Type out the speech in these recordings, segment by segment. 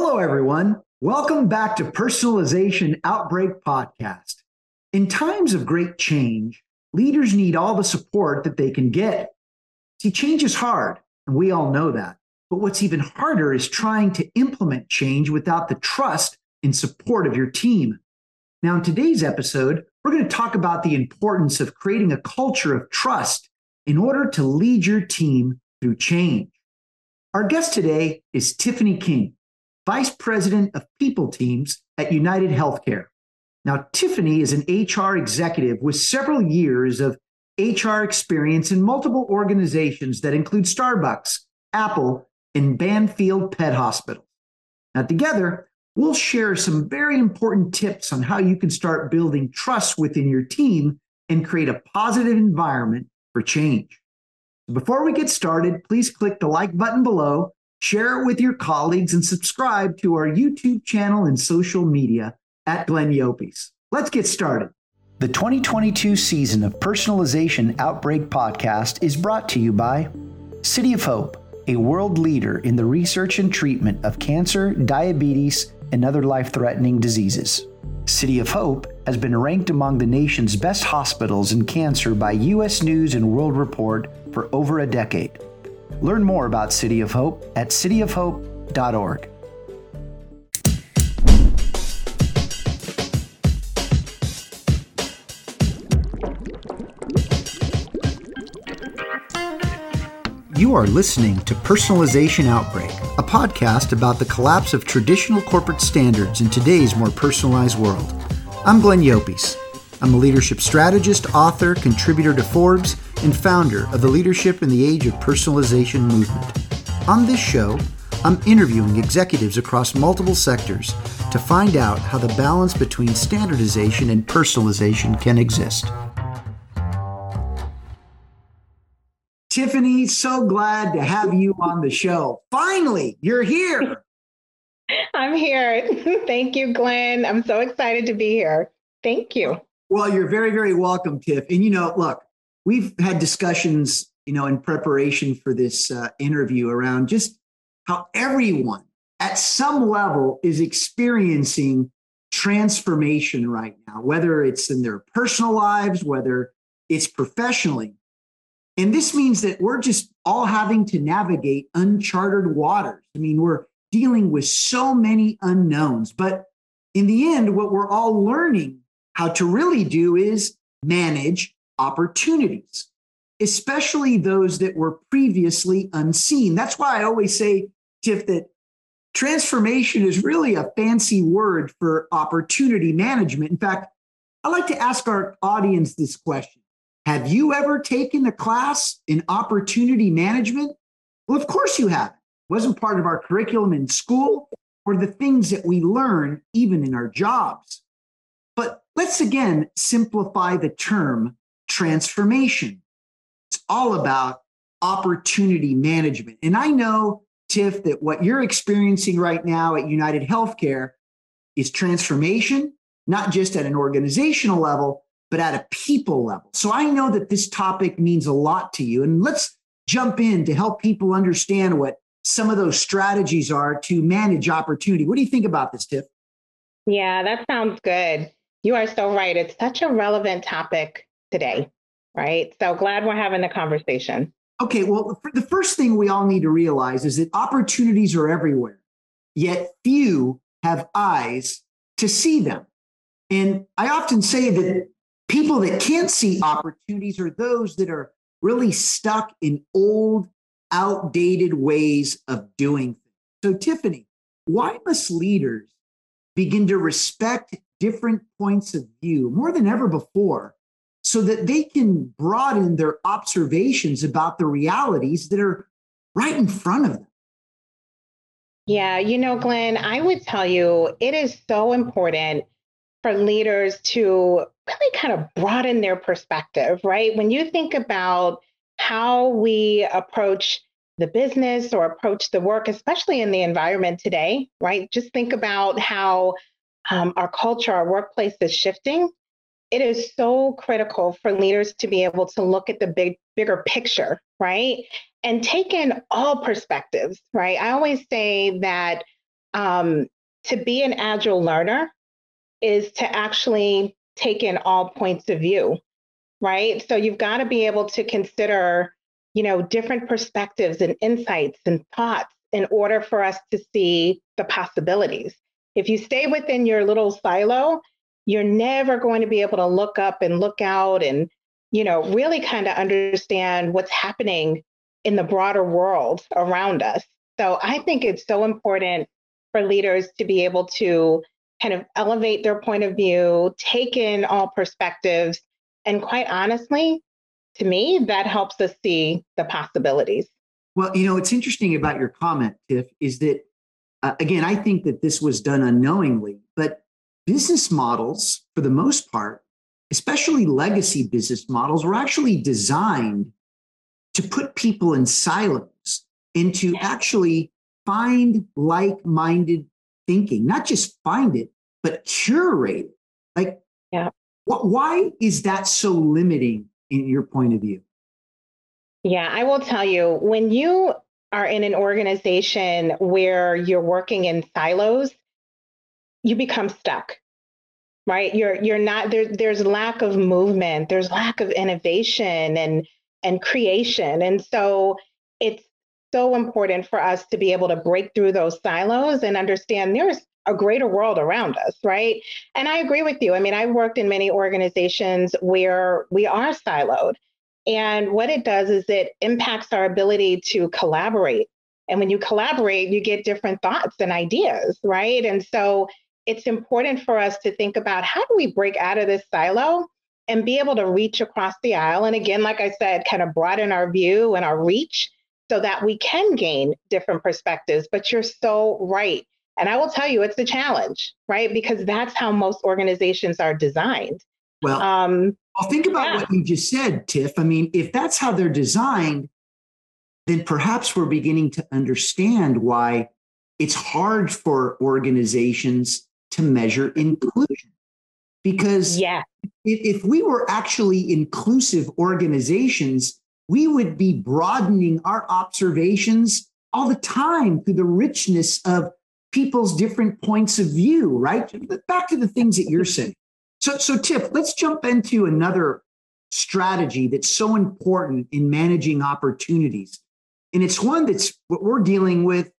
Hello, everyone. Welcome back to Personalization Outbreak Podcast. In times of great change, leaders need all the support that they can get. See, change is hard, and we all know that. But what's even harder is trying to implement change without the trust and support of your team. Now, in today's episode, we're going to talk about the importance of creating a culture of trust in order to lead your team through change. Our guest today is Tiffany King. Vice President of People Teams at United Healthcare. Now, Tiffany is an HR executive with several years of HR experience in multiple organizations that include Starbucks, Apple, and Banfield Pet Hospital. Now, together, we'll share some very important tips on how you can start building trust within your team and create a positive environment for change. Before we get started, please click the like button below Share it with your colleagues and subscribe to our YouTube channel and social media at Glenn Llopis. Let's get started. The 2022 season of Personalization Outbreak Podcast is brought to you by City of Hope, a world leader in the research and treatment of cancer, diabetes, and other life threatening diseases. City of Hope has been ranked among the nation's best hospitals in cancer by U.S. News and World Report for over a decade. Learn more about City of Hope at cityofhope.org. You are listening to Personalization Outbreak, a podcast about the collapse of traditional corporate standards in today's more personalized world. I'm Glenn Llopis. I'm a leadership strategist, author, contributor to Forbes, and founder of the Leadership in the Age of Personalization movement. On this show, I'm interviewing executives across multiple sectors to find out how the balance between standardization and personalization can exist. Tiffany, so glad to have you on the show. Finally, you're here. I'm here. Thank you, Glenn. I'm so excited to be here. Thank you. Well, you're very, very welcome, Tiff. And you know, look, we've had discussions, you know, in preparation for this uh, interview around just how everyone at some level is experiencing transformation right now, whether it's in their personal lives, whether it's professionally. And this means that we're just all having to navigate uncharted waters. I mean, we're dealing with so many unknowns, but in the end, what we're all learning how to really do is manage opportunities, especially those that were previously unseen. That's why I always say, Tiff, that transformation is really a fancy word for opportunity management. In fact, I like to ask our audience this question Have you ever taken a class in opportunity management? Well, of course you have. It wasn't part of our curriculum in school or the things that we learn even in our jobs. But let's again simplify the term transformation. It's all about opportunity management. And I know, Tiff, that what you're experiencing right now at United Healthcare is transformation, not just at an organizational level, but at a people level. So I know that this topic means a lot to you. And let's jump in to help people understand what some of those strategies are to manage opportunity. What do you think about this, Tiff? Yeah, that sounds good. You are so right. It's such a relevant topic today, right? So glad we're having the conversation. Okay, well, the first thing we all need to realize is that opportunities are everywhere, yet few have eyes to see them. And I often say that people that can't see opportunities are those that are really stuck in old, outdated ways of doing things. So, Tiffany, why must leaders begin to respect different points of view more than ever before so that they can broaden their observations about the realities that are right in front of them. Yeah, you know, Glenn, I would tell you it is so important for leaders to really kind of broaden their perspective, right? When you think about how we approach the business or approach the work, especially in the environment today, right? Just think about how um, our culture, our workplace is shifting, it is so critical for leaders to be able to look at the big, bigger picture, right? And take in all perspectives, right? I always say that um, to be an agile learner is to actually take in all points of view, right? So you've got to be able to consider, you know, different perspectives and insights and thoughts in order for us to see the possibilities. If you stay within your little silo, you're never going to be able to look up and look out and, you know, really kind of understand what's happening in the broader world around us. So I think it's so important for leaders to be able to kind of elevate their point of view, take in all perspectives, and quite honestly, to me, that helps us see the possibilities. Well, you know, what's interesting about your comment, Tiff, is that, uh, again, I think that this was done unknowingly, but business models, for the most part, especially legacy business models, were actually designed to put people in silos and to actually find like minded thinking, not just find it, but curate it. Like, yeah. What, why is that so limiting in your point of view? Yeah, I will tell you when you are in an organization where you're working in silos, you become stuck. Right? You're you're not there there's lack of movement, there's lack of innovation and and creation. And so it's so important for us to be able to break through those silos and understand there's a greater world around us, right? And I agree with you. I mean, I've worked in many organizations where we are siloed. And what it does is it impacts our ability to collaborate. And when you collaborate, you get different thoughts and ideas, right? And so it's important for us to think about how do we break out of this silo and be able to reach across the aisle. And again, like I said, kind of broaden our view and our reach so that we can gain different perspectives. But you're so right. And I will tell you, it's a challenge, right? Because that's how most organizations are designed. Well, um, well think about yeah. what you just said, Tiff. I mean, if that's how they're designed, then perhaps we're beginning to understand why it's hard for organizations to measure inclusion. Because yeah. if, if we were actually inclusive organizations, we would be broadening our observations all the time through the richness of people's different points of view, right? Back to the things that you're saying. So, so Tiff, let's jump into another strategy that's so important in managing opportunities. And it's one that's what we're dealing with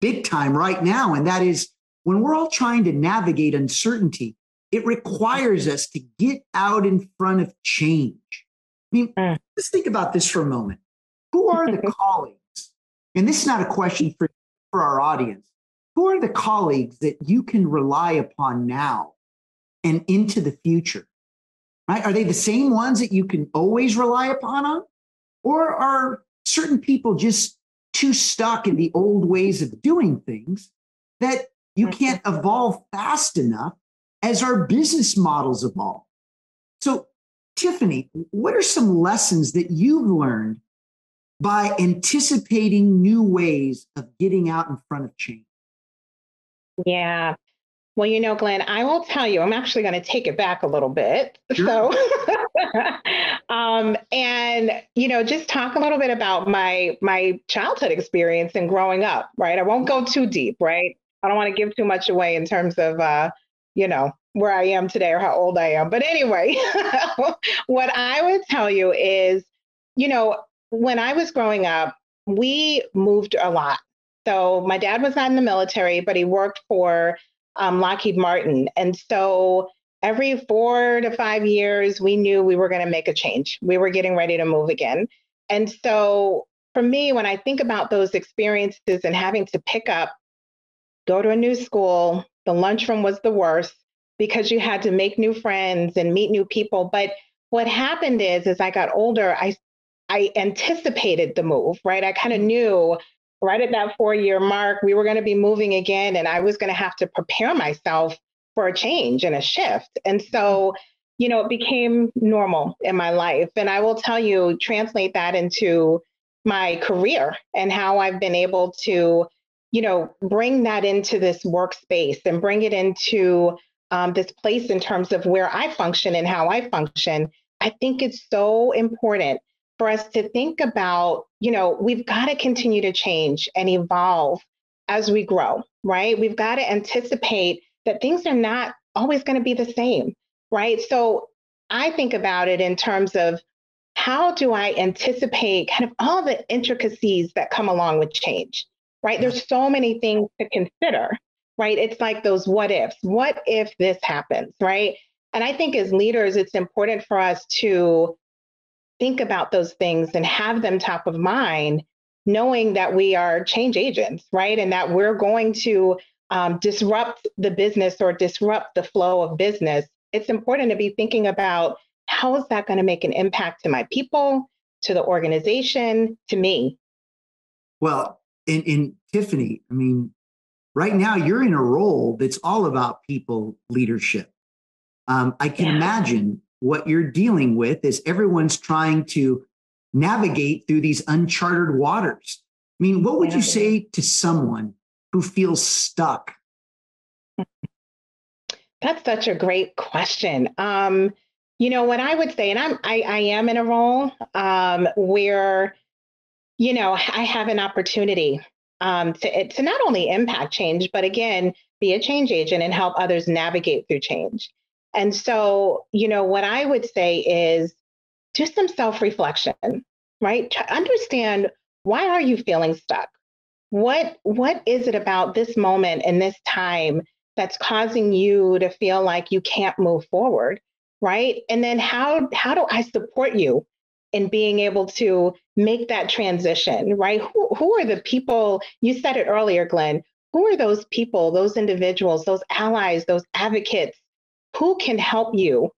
big time right now. And that is when we're all trying to navigate uncertainty, it requires us to get out in front of change. I mean, mm. let's think about this for a moment. Who are the colleagues? And this is not a question for, for our audience. Who are the colleagues that you can rely upon now and into the future? Right? Are they the same ones that you can always rely upon on? Or are certain people just too stuck in the old ways of doing things that you mm-hmm. can't evolve fast enough as our business models evolve? So Tiffany, what are some lessons that you've learned by anticipating new ways of getting out in front of change? Yeah. Well, you know, Glenn, I will tell you, I'm actually going to take it back a little bit. Sure. So, um, and you know, just talk a little bit about my my childhood experience and growing up. Right. I won't go too deep. Right. I don't want to give too much away in terms of, uh, you know, where I am today or how old I am. But anyway, what I would tell you is, you know, when I was growing up, we moved a lot. So my dad was not in the military, but he worked for um, Lockheed Martin. And so every four to five years, we knew we were going to make a change. We were getting ready to move again. And so for me, when I think about those experiences and having to pick up, go to a new school, the lunchroom was the worst because you had to make new friends and meet new people. But what happened is, as I got older, I I anticipated the move, right? I kind of mm-hmm. knew right at that four year mark, we were going to be moving again, and I was going to have to prepare myself for a change and a shift. And so, mm-hmm. you know, it became normal in my life. And I will tell you, translate that into my career and how I've been able to, you know, bring that into this workspace and bring it into um, this place in terms of where I function and how I function, I think it's so important for us to think about, you know, we've got to continue to change and evolve as we grow, right? We've got to anticipate that things are not always going to be the same, right? So I think about it in terms of how do I anticipate kind of all the intricacies that come along with change, right? There's so many things to consider, right? It's like those what ifs. What if this happens, right? And I think as leaders, it's important for us to think about those things and have them top of mind, knowing that we are change agents, right? And that we're going to um, disrupt the business or disrupt the flow of business. It's important to be thinking about how is that going to make an impact to my people, to the organization, to me? Well, in, in Tiffany, I mean, right now you're in a role that's all about people leadership. Um, I can yeah. imagine what you're dealing with is everyone's trying to navigate through these uncharted waters. I mean, what would you say to someone who feels stuck? That's such a great question. Um, you know what I would say, and I'm I, I am in a role um, where, you know, I have an opportunity um, to to not only impact change, but again, be a change agent and help others navigate through change. And so, you know, what I would say is do some self reflection, right? To understand why are you feeling stuck? What what is it about this moment and this time that's causing you to feel like you can't move forward? right? And then how how do I support you in being able to make that transition, right? Who, who are the people, you said it earlier, Glenn, who are those people, those individuals, those allies, those advocates who can help you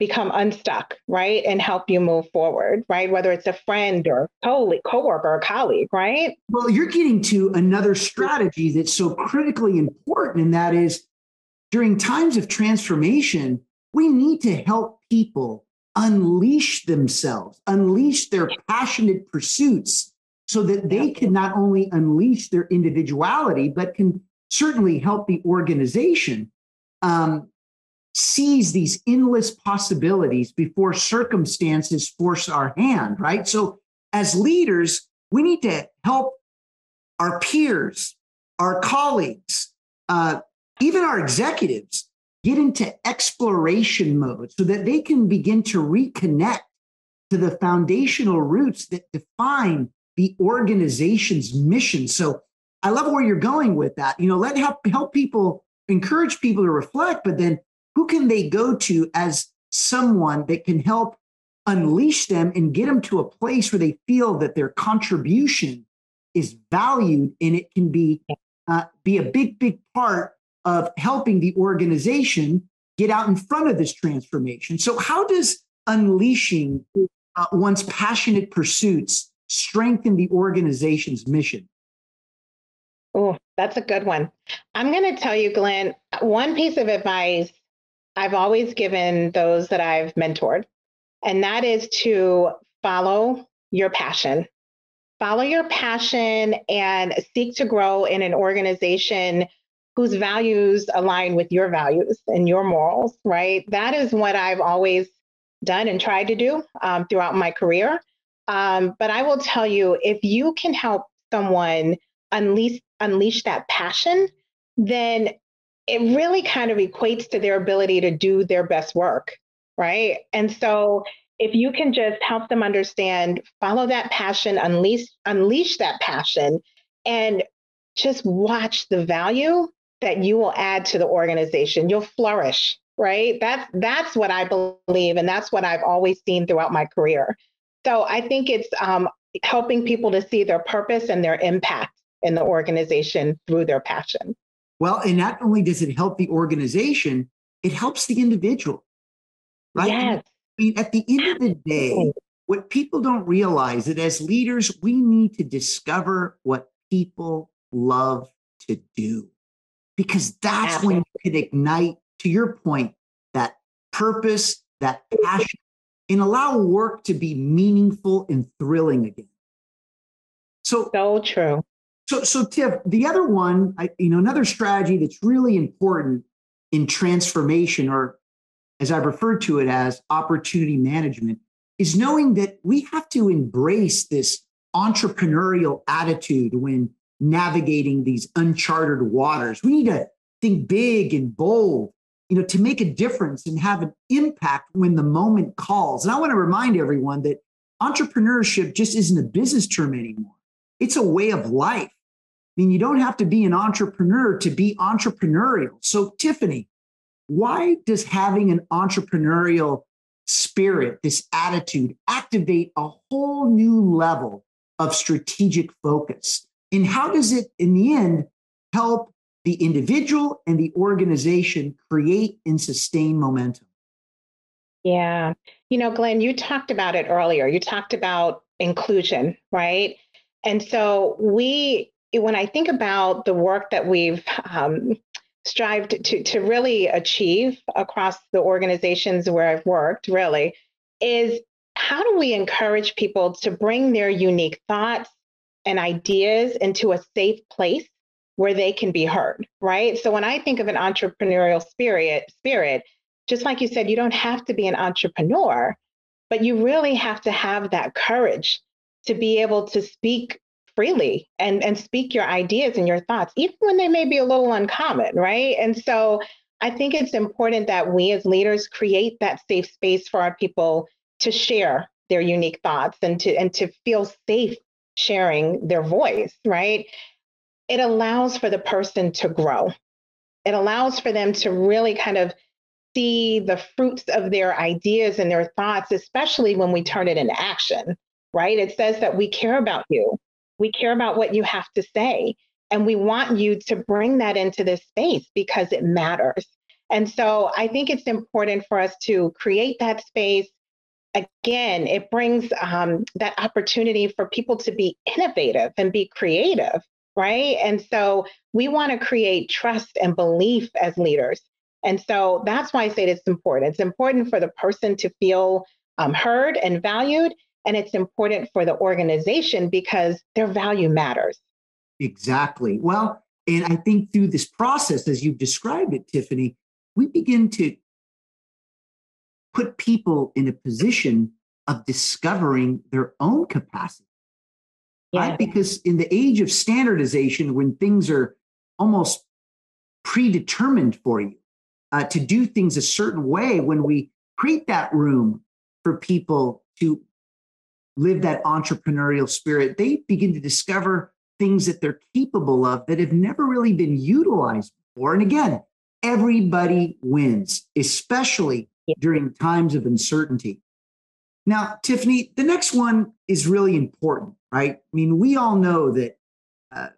become unstuck, right? And help you move forward, right? Whether it's a friend or co- coworker or colleague, right? Well, you're getting to another strategy that's so critically important, and that is during times of transformation, we need to help people unleash themselves, unleash their passionate pursuits so that they can not only unleash their individuality, but can certainly help the organization um, seize these endless possibilities before circumstances force our hand, right? So, as leaders, we need to help our peers, our colleagues, uh, even our executives get into exploration mode so that they can begin to reconnect to the foundational roots that define the organization's mission. So I love where you're going with that. You know, let help help people encourage people to reflect, but then who can they go to as someone that can help unleash them and get them to a place where they feel that their contribution is valued and it can be uh, be a big big part of helping the organization get out in front of this transformation. So, how does unleashing uh, one's passionate pursuits strengthen the organization's mission? Oh, that's a good one. I'm going to tell you, Glenn, one piece of advice I've always given those that I've mentored, and that is to follow your passion. Follow your passion and seek to grow in an organization whose values align with your values and your morals, right? That is what I've always done and tried to do um, throughout my career. Um, but I will tell you, if you can help someone unleash unleash that passion, then it really kind of equates to their ability to do their best work, right? And so if you can just help them understand, follow that passion, unleash unleash that passion, and just watch the value that you will add to the organization. You'll flourish, right? That's that's what I believe, and that's what I've always seen throughout my career. So I think it's um, helping people to see their purpose and their impact in the organization through their passion. Well, and not only does it help the organization, it helps the individual, right? Yes. I mean, at the end of the day, what people don't realize that as leaders, we need to discover what people love to do because that's Absolutely. when you can ignite, to your point, that purpose, that passion, and allow work to be meaningful and thrilling again. So, so true. So, so Tiff, the other one, I, you know, another strategy that's really important in transformation, or as I've referred to it as opportunity management, is knowing that we have to embrace this entrepreneurial attitude when navigating these uncharted waters. We need to think big and bold, you know, to make a difference and have an impact when the moment calls. And I want to remind everyone that entrepreneurship just isn't a business term anymore. It's a way of life. I mean, you don't have to be an entrepreneur to be entrepreneurial. So, Tiffany, why does having an entrepreneurial spirit, this attitude, activate a whole new level of strategic focus? And how does it, in the end, help the individual and the organization create and sustain momentum? Yeah. You know, Glenn, you talked about it earlier. You talked about inclusion, right? And so we, when I think about the work that we've um, strived to, to really achieve across the organizations where I've worked, really, is how do we encourage people to bring their unique thoughts and ideas into a safe place where they can be heard, right? So when I think of an entrepreneurial spirit, spirit, just like you said, you don't have to be an entrepreneur, but you really have to have that courage to be able to speak freely and, and speak your ideas and your thoughts, even when they may be a little uncommon, right? And so I think it's important that we as leaders create that safe space for our people to share their unique thoughts and to and to feel safe sharing their voice, right? It allows for the person to grow. It allows for them to really kind of see the fruits of their ideas and their thoughts, especially when we turn it into action, right? It says that we care about you, we care about what you have to say, and we want you to bring that into this space because it matters. And so I think it's important for us to create that space. Again, it brings um, that opportunity for people to be innovative and be creative, right? And so we want to create trust and belief as leaders and so that's why I say it's important. It's important for the person to feel um, heard and valued. And it's important for the organization because their value matters. Exactly. Well, and I think through this process, as you've described it, Tiffany, we begin to put people in a position of discovering their own capacity. Yeah. Right? Because in the age of standardization, when things are almost predetermined for you, uh, to do things a certain way when we create that room for people to live that entrepreneurial spirit they begin to discover things that they're capable of that have never really been utilized before and again everybody wins especially during times of uncertainty now tiffany the next one is really important right i mean we all know that uh,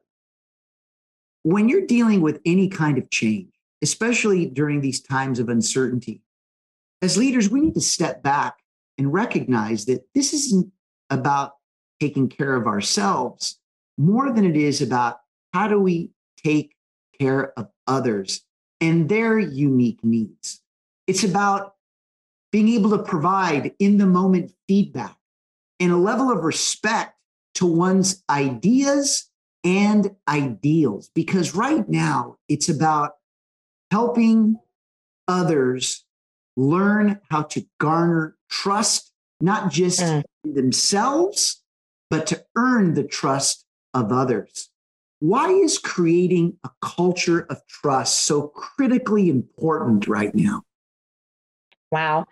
when you're dealing with any kind of change especially during these times of uncertainty. As leaders, we need to step back and recognize that this isn't about taking care of ourselves more than it is about how do we take care of others and their unique needs. It's about being able to provide in the moment feedback and a level of respect to one's ideas and ideals. Because right now, it's about helping others learn how to garner trust, not just mm. themselves, but to earn the trust of others. Why is creating a culture of trust so critically important right now? Wow.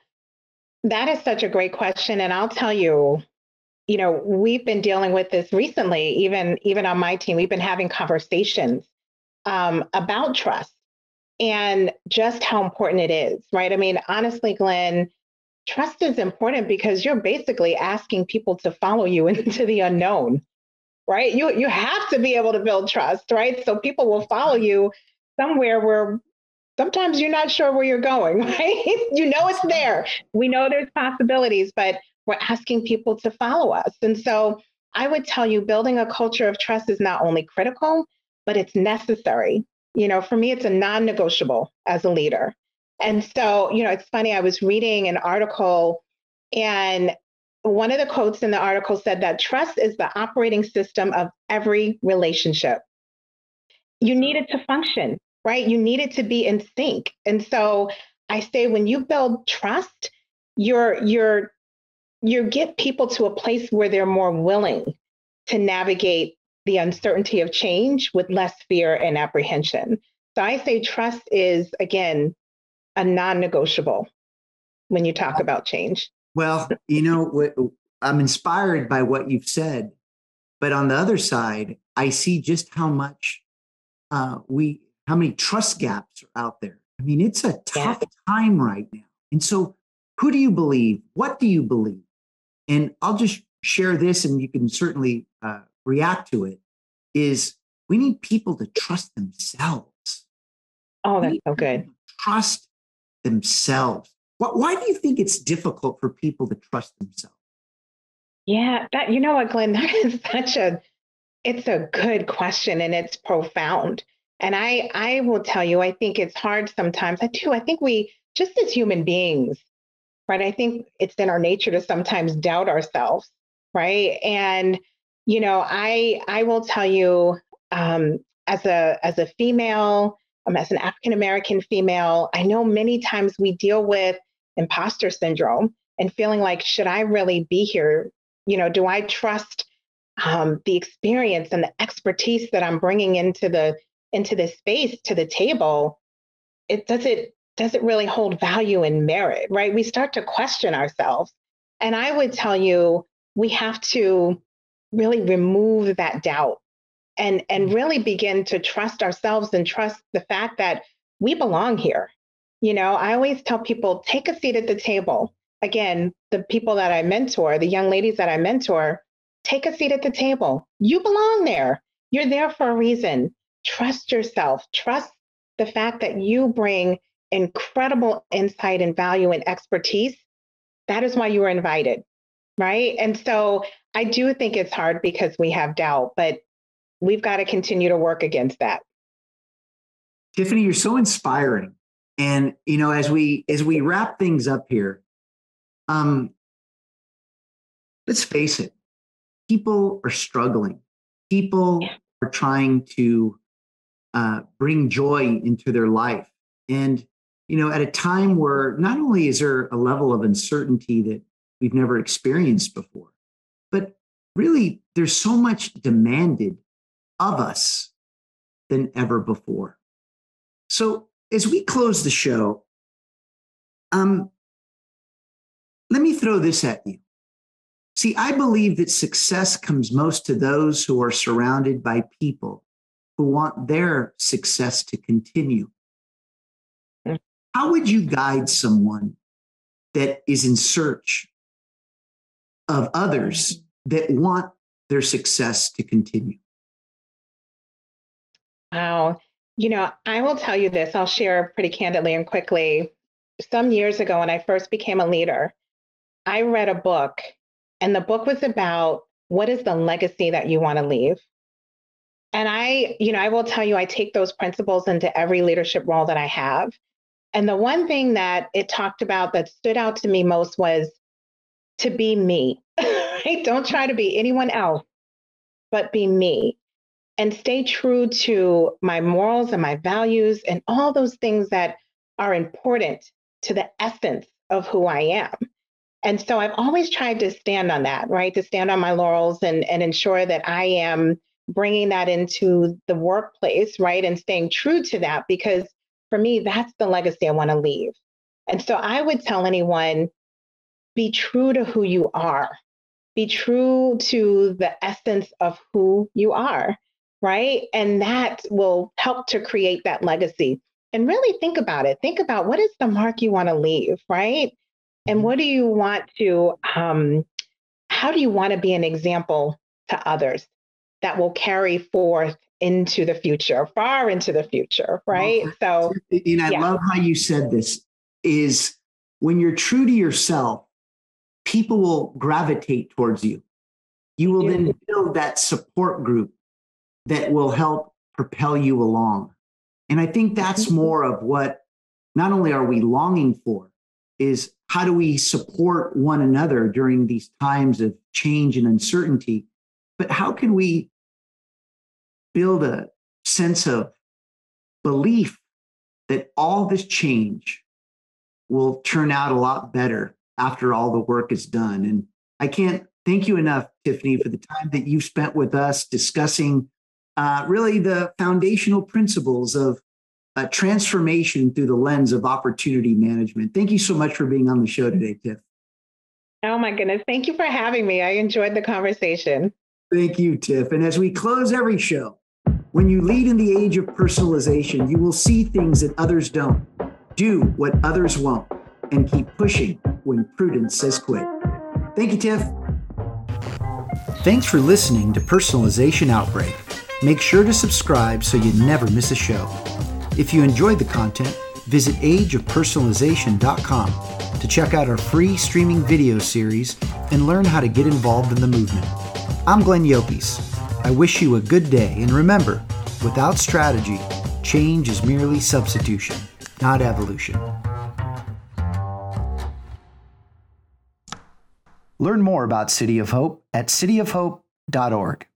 That is such a great question. And I'll tell you, you know, we've been dealing with this recently, even, even on my team, we've been having conversations um, about trust and just how important it is, right? I mean, honestly, Glenn, trust is important because you're basically asking people to follow you into the unknown, right? You you have to be able to build trust, right? So people will follow you somewhere where sometimes you're not sure where you're going, right? you know it's there. We know there's possibilities, but we're asking people to follow us. And so I would tell you building a culture of trust is not only critical, but it's necessary you know, for me, it's a non negotiable as a leader. And so, you know, it's funny, I was reading an article and one of the quotes in the article said that trust is the operating system of every relationship. You need it to function, right? You need it to be in sync. And so I say when you build trust, you're you're you get people to a place where they're more willing to navigate the uncertainty of change with less fear and apprehension. So I say trust is, again, a non negotiable when you talk about change. Well, you know, I'm inspired by what you've said. But on the other side, I see just how much uh, we, how many trust gaps are out there. I mean, it's a tough yeah. time right now. And so, who do you believe? What do you believe? And I'll just share this, and you can certainly uh, react to it. Is we need people to trust themselves. Oh, that's so good. Trust themselves. Why do you think it's difficult for people to trust themselves? Yeah, that you know what, Glenn, that is such a it's a good question and it's profound. And I I will tell you, I think it's hard sometimes. I do. I think we just as human beings, right? I think it's in our nature to sometimes doubt ourselves, right? And you know, I I will tell you, um, as a as a female, um, as an African American female, I know many times we deal with imposter syndrome and feeling like, should I really be here? You know, do I trust um, the experience and the expertise that I'm bringing into the into this space to the table? It does it does it really hold value and merit, right? We start to question ourselves, and I would tell you we have to really remove that doubt and and mm-hmm. really begin to trust ourselves and trust the fact that we belong here you know, I always tell people take a seat at the table. Again, the people that I mentor, the young ladies that I mentor, take a seat at the table. You belong there. You're there for a reason. Trust yourself. Trust the fact that you bring incredible insight and value and expertise. That is why you were invited. Right. And so I do think it's hard because we have doubt, but we've got to continue to work against that. Tiffany, you're so inspiring. And you know, as we as we wrap things up here, um, let's face it, people are struggling. People yeah. are trying to uh, bring joy into their life, and you know, at a time where not only is there a level of uncertainty that we've never experienced before, but really there's so much demanded of us than ever before. So as we close the show, um, let me throw this at you. See, I believe that success comes most to those who are surrounded by people who want their success to continue. Mm. How would you guide someone that is in search of others that want their success to continue? Wow. You know, I will tell you this, I'll share pretty candidly and quickly. Some years ago, when I first became a leader, I read a book, and the book was about what is the legacy that you want to leave. And I, you know, I will tell you, I take those principles into every leadership role that I have. And the one thing that it talked about that stood out to me most was to be me. right? Don't try to be anyone else, but be me and stay true to my morals and my values and all those things that are important to the essence of who I am. And so I've always tried to stand on that, right? To stand on my laurels and, and ensure that I am bringing that into the workplace, right? And staying true to that because for me, that's the legacy I want to leave. And so I would tell anyone be true to who you are, be true to the essence of who you are right? And that will help to create that legacy. And really think about it. Think about what is the mark you want to leave, right? And mm-hmm. what do you want to, um, how do you want to be an example to others that will carry forth into the future, far into the future, right? Well, so, and I yeah. love how you said this is when you're true to yourself, people will gravitate towards you. You will then build that support group that will help propel you along. And I think that's mm-hmm. more of what not only are we longing for, is how do we support one another during these times of change and uncertainty, but how can we build a sense of belief that all this change will turn out a lot better after all the work is done? And I can't thank you enough, Tiffany, for the time that you've spent with us discussing uh, really the foundational principles of uh, transformation through the lens of opportunity management. Thank you so much for being on the show today, Tiff. Oh my goodness. Thank you for having me. I enjoyed the conversation. Thank you, Tiff. And as we close every show, when you lead in the age of personalization, you will see things that others don't. Do what others won't and keep pushing when prudence says quit. Thank you, Tiff. Thanks for listening to Personalization Outbreak. Make sure to subscribe so you never miss a show. If you enjoyed the content, visit ageofpersonalization.com to check out our free streaming video series and learn how to get involved in the movement. I'm Glenn Llopis. I wish you a good day, and remember, without strategy, change is merely substitution, not evolution. Learn more about City of Hope at cityofhope.org.